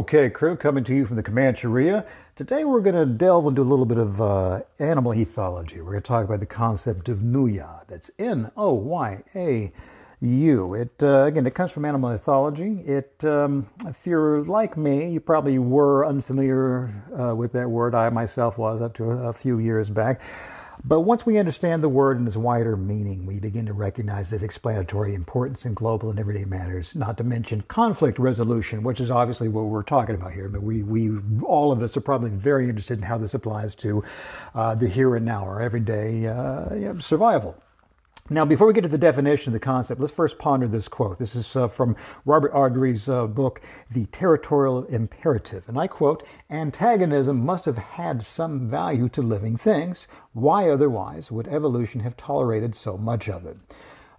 Okay, crew, coming to you from the Comancheria. Today we're going to delve into a little bit of uh, animal ethology. We're going to talk about the concept of Noyau. That's N O Y A U. It uh, again, it comes from animal ethology. It, um, if you're like me, you probably were unfamiliar uh, with that word. I myself was up to a, a few years back. But once we understand the word and its wider meaning, we begin to recognize its explanatory importance in global and everyday matters, not to mention conflict resolution, which is obviously what we're talking about here. But we, we all of us are probably very interested in how this applies to uh, the here and now, our everyday uh, survival. Now, before we get to the definition of the concept, let's first ponder this quote. This is uh, from Robert Ardrey's uh, book, The Territorial Imperative. And I quote Antagonism must have had some value to living things. Why otherwise would evolution have tolerated so much of it?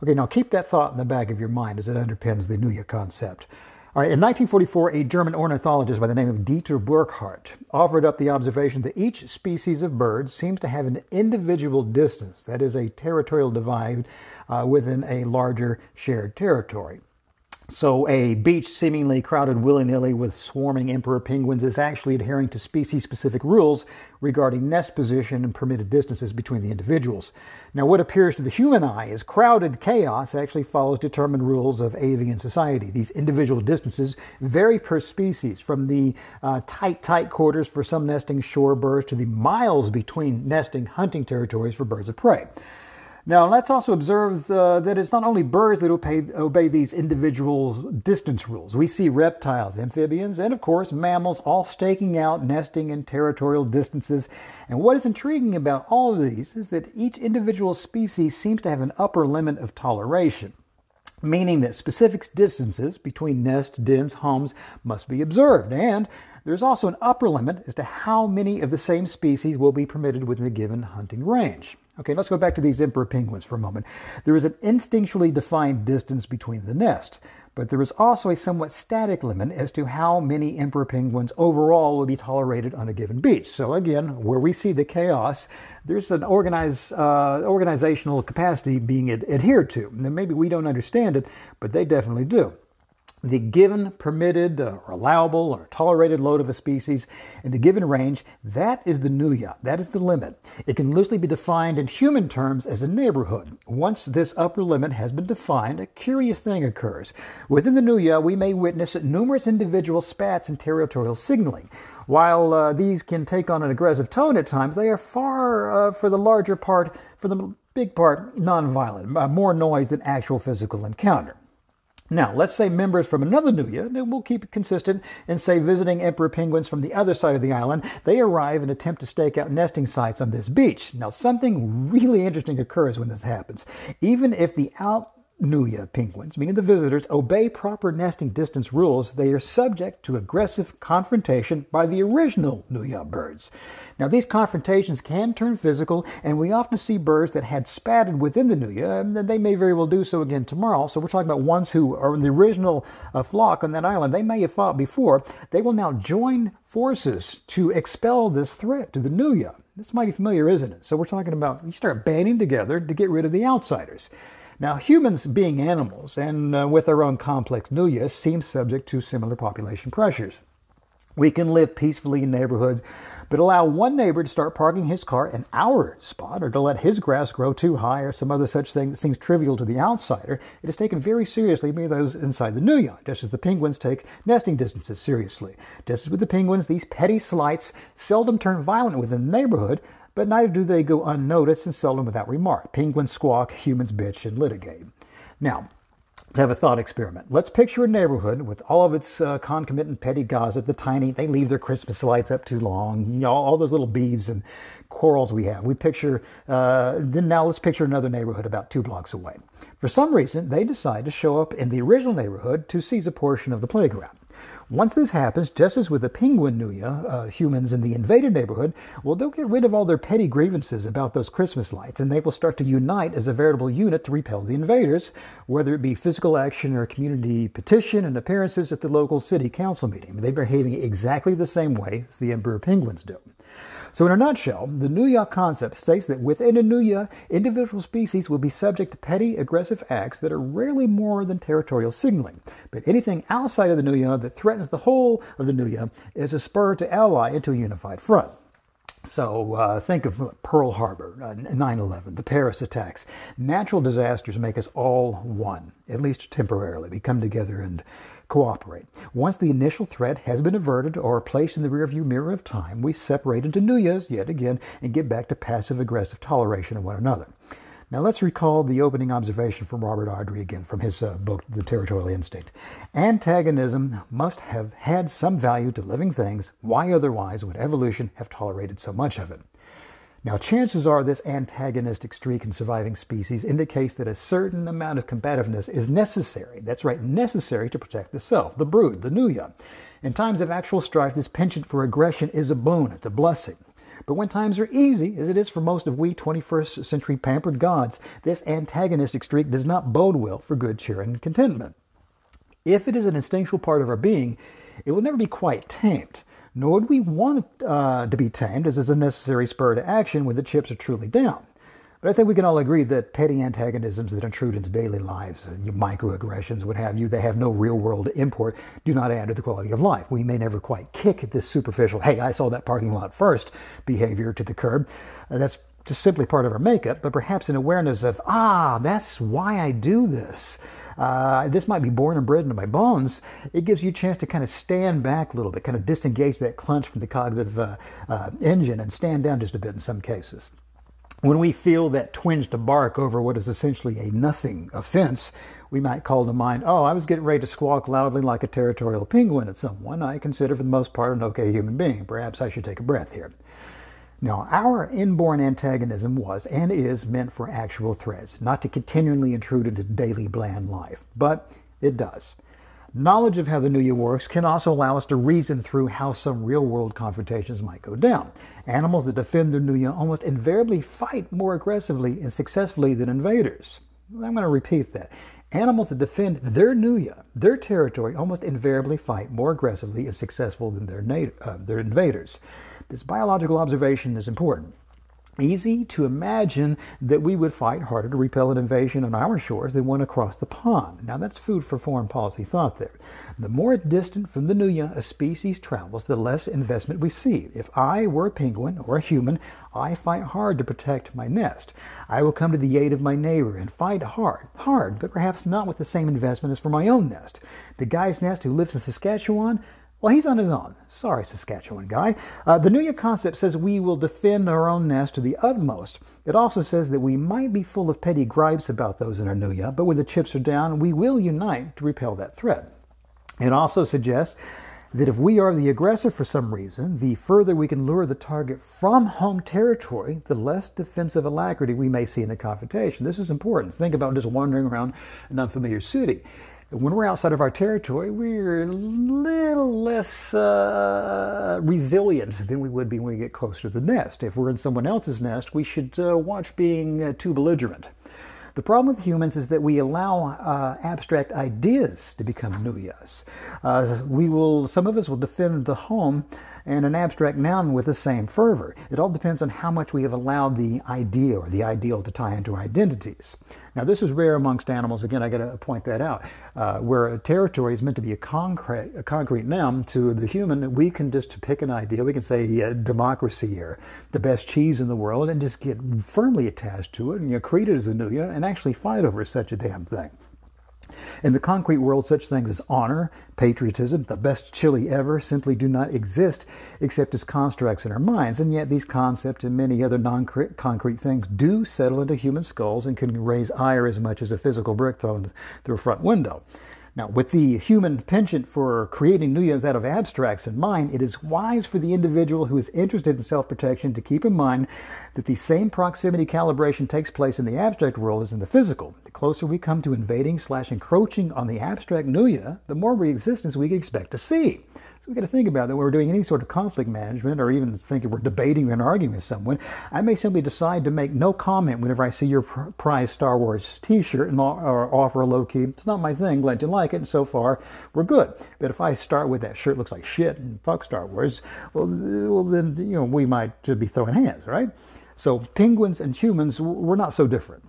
Okay, now keep that thought in the back of your mind as it underpins the Noyau concept. All right, in 1944, a German ornithologist by the name of Dieter Burkhardt offered up the observation that each species of bird seems to have an individual distance, that is, a territorial divide uh, within a larger shared territory. So, a beach seemingly crowded willy nilly with swarming emperor penguins is actually adhering to species specific rules regarding nest position and permitted distances between the individuals. Now, what appears to the human eye as crowded chaos actually follows determined rules of avian society. These individual distances vary per species, from the uh, tight, tight quarters for some nesting shorebirds to the miles between nesting hunting territories for birds of prey. Now, let's also observe uh, that it's not only birds that obey, obey, these individual distance rules. We see reptiles, amphibians, and of course mammals all staking out nesting and territorial distances. And what is intriguing about all of these is that each individual species seems to have an upper limit of toleration, meaning that specific distances between nest, dens, homes must be observed. And there's also an upper limit as to how many of the same species will be permitted within a given hunting range. Okay, let's go back to these emperor penguins for a moment. There is an instinctually defined distance between the nests, but there is also a somewhat static limit as to how many emperor penguins overall will be tolerated on a given beach. So again, where we see the chaos, there's an organized, uh, organizational capacity being ad- adhered to. Now, maybe we don't understand it, but they definitely do the given permitted uh, or allowable or tolerated load of a species in the given range, that is the noyau. That is the limit. It can loosely be defined in human terms as a neighborhood. Once this upper limit has been defined, a curious thing occurs. Within the noyau, we may witness numerous individual spats and territorial signaling. While uh, these can take on an aggressive tone at times, they are far, uh, for the larger part, for the big part, nonviolent, uh, more noise than actual physical encounter. Now, let's say members from another Noyau, and we'll keep it consistent, and say visiting emperor penguins from the other side of the island, they arrive and attempt to stake out nesting sites on this beach. Now, something really interesting occurs when this happens. Even if the out Noyau penguins, meaning the visitors, obey proper nesting distance rules, they are subject to aggressive confrontation by the original Noyau birds. Now, these confrontations can turn physical, and we often see birds that had spatted within the Noyau, and they may very well do so again tomorrow. So, we're talking about ones who are in the original uh, flock on that island. They may have fought before. They will now join forces to expel this threat to the Noyau. This might be familiar, isn't it? So, we're talking about you start banding together to get rid of the outsiders. Now, humans, being animals and uh, with our own complex noyau, seem subject to similar population pressures. We can live peacefully in neighborhoods, but allow one neighbor to start parking his car in our spot or to let his grass grow too high or some other such thing that seems trivial to the outsider, it is taken very seriously by those inside the noyau, just as the penguins take nesting distances seriously. Just as with the penguins, these petty slights seldom turn violent within the neighborhood, but neither do they go unnoticed and seldom without remark. Penguins squawk, humans bitch and litigate. Now, let's have a thought experiment. Let's picture a neighborhood with all of its uh, concomitant petty gossip, the tiny, they leave their Christmas lights up too long, you know, all those little beeves and quarrels we have. We picture, uh, then now let's picture another neighborhood about two blocks away. For some reason, they decide to show up in the original neighborhood to seize a portion of the playground. Once this happens, just as with the penguin Noyau, uh, humans in the invaded neighborhood, well, they'll get rid of all their petty grievances about those Christmas lights, and they will start to unite as a veritable unit to repel the invaders, whether it be physical action or community petition and appearances at the local city council meeting. They're behaving exactly the same way as the emperor penguins do. So, in a nutshell, the Noyau concept states that within a Noyau, individual species will be subject to petty, aggressive acts that are rarely more than territorial signaling. But anything outside of the Noyau that threatens the whole of the Noyau is a spur to ally into a unified front. So uh, think of Pearl Harbor, uh, 9 11, the Paris attacks. Natural disasters make us all one, at least temporarily. We come together and cooperate. Once the initial threat has been averted or placed in the rearview mirror of time, we separate into noyaus yet again and get back to passive aggressive toleration of one another. Now let's recall the opening observation from Robert Ardrey again from his uh, book, The Territorial Instinct. Antagonism must have had some value to living things. Why otherwise would evolution have tolerated so much of it? Now, chances are this antagonistic streak in surviving species indicates that a certain amount of combativeness is necessary. That's right, necessary to protect the self, the brood, the noyau. In times of actual strife, this penchant for aggression is a boon, it's a blessing. But when times are easy, as it is for most of we 21st century pampered gods, this antagonistic streak does not bode well for good cheer and contentment. If it is an instinctual part of our being, it will never be quite tamed nor would we want uh, to be tamed as is a necessary spur to action when the chips are truly down. But I think we can all agree that petty antagonisms that intrude into daily lives, uh, microaggressions, what have you, they have no real world import, do not add to the quality of life. We may never quite kick this superficial, hey, I saw that parking lot first behavior to the curb. Uh, that's just simply part of our makeup, but perhaps an awareness of, ah, that's why I do this uh, this might be born and bred into my bones, it gives you a chance to kind of stand back a little bit, kind of disengage that clench from the cognitive uh, uh, engine and stand down just a bit in some cases. When we feel that twinge to bark over what is essentially a nothing offense, we might call to mind, oh, I was getting ready to squawk loudly like a territorial penguin at someone I consider for the most part an okay human being. Perhaps I should take a breath here. Now, our inborn antagonism was and is meant for actual threats, not to continually intrude into daily bland life, but it does. Knowledge of how the Noyau works can also allow us to reason through how some real world confrontations might go down. Animals that defend their Noyau almost invariably fight more aggressively and successfully than invaders. I'm going to repeat that. Animals that defend their Noyau, their territory, almost invariably fight more aggressively and successful than their, nat- uh, their invaders. This biological observation is important. Easy to imagine that we would fight harder to repel an invasion on our shores than one across the pond. Now, that's food for foreign policy thought there. The more distant from the Noyau a species travels, the less investment we see. If I were a penguin or a human, I fight hard to protect my nest. I will come to the aid of my neighbor and fight hard, hard, but perhaps not with the same investment as for my own nest. The guy's nest who lives in Saskatchewan well, he's on his own. Sorry, Saskatchewan guy. Uh, the Noyau concept says we will defend our own nest to the utmost. It also says that we might be full of petty gripes about those in our New Noyau, but when the chips are down, we will unite to repel that threat. It also suggests that if we are the aggressor for some reason, the further we can lure the target from home territory, the less defensive alacrity we may see in the confrontation. This is important. Think about just wandering around an unfamiliar city when we're outside of our territory, we're a little less uh, resilient than we would be when we get closer to the nest. If we're in someone else's nest, we should uh, watch being uh, too belligerent. The problem with humans is that we allow uh, abstract ideas to become noyaus. Uh, we will, some of us will defend the home and an abstract noun with the same fervor. It all depends on how much we have allowed the idea or the ideal to tie into identities. Now, this is rare amongst animals. Again, I got to point that out. Uh, where a territory is meant to be a concrete, a concrete noun to the human, we can just pick an idea. We can say uh, democracy or the best cheese in the world and just get firmly attached to it and you create it as a noyau and actually fight over such a damn thing. In the concrete world, such things as honor, patriotism, the best chili ever simply do not exist except as constructs in our minds. And yet, these concepts and many other non concrete things do settle into human skulls and can raise ire as much as a physical brick thrown through a front window. Now, with the human penchant for creating new noyaus out of abstracts in mind, it is wise for the individual who is interested in self protection to keep in mind that the same proximity calibration takes place in the abstract world as in the physical. The closer we come to invading slash encroaching on the abstract noyau, the more resistance we can expect to see. So we've got to think about that when we're doing any sort of conflict management or even thinking we're debating or arguing with someone. I may simply decide to make no comment whenever I see your prized Star Wars t-shirt and or offer a low key, it's not my thing, glad you like it, and so far we're good. But if I start with that shirt looks like shit and fuck Star Wars, well, well then, you know, we might be throwing hands, right? So penguins and humans, we're not so different.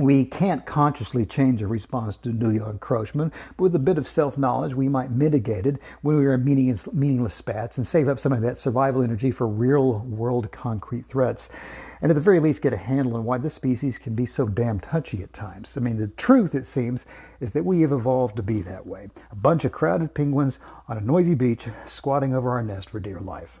We can't consciously change a response to new encroachment, but with a bit of self knowledge, we might mitigate it when we are in meaningless, meaningless spats and save up some of that survival energy for real world concrete threats. And at the very least, get a handle on why this species can be so damn touchy at times. I mean, the truth, it seems, is that we have evolved to be that way a bunch of crowded penguins on a noisy beach squatting over our nest for dear life.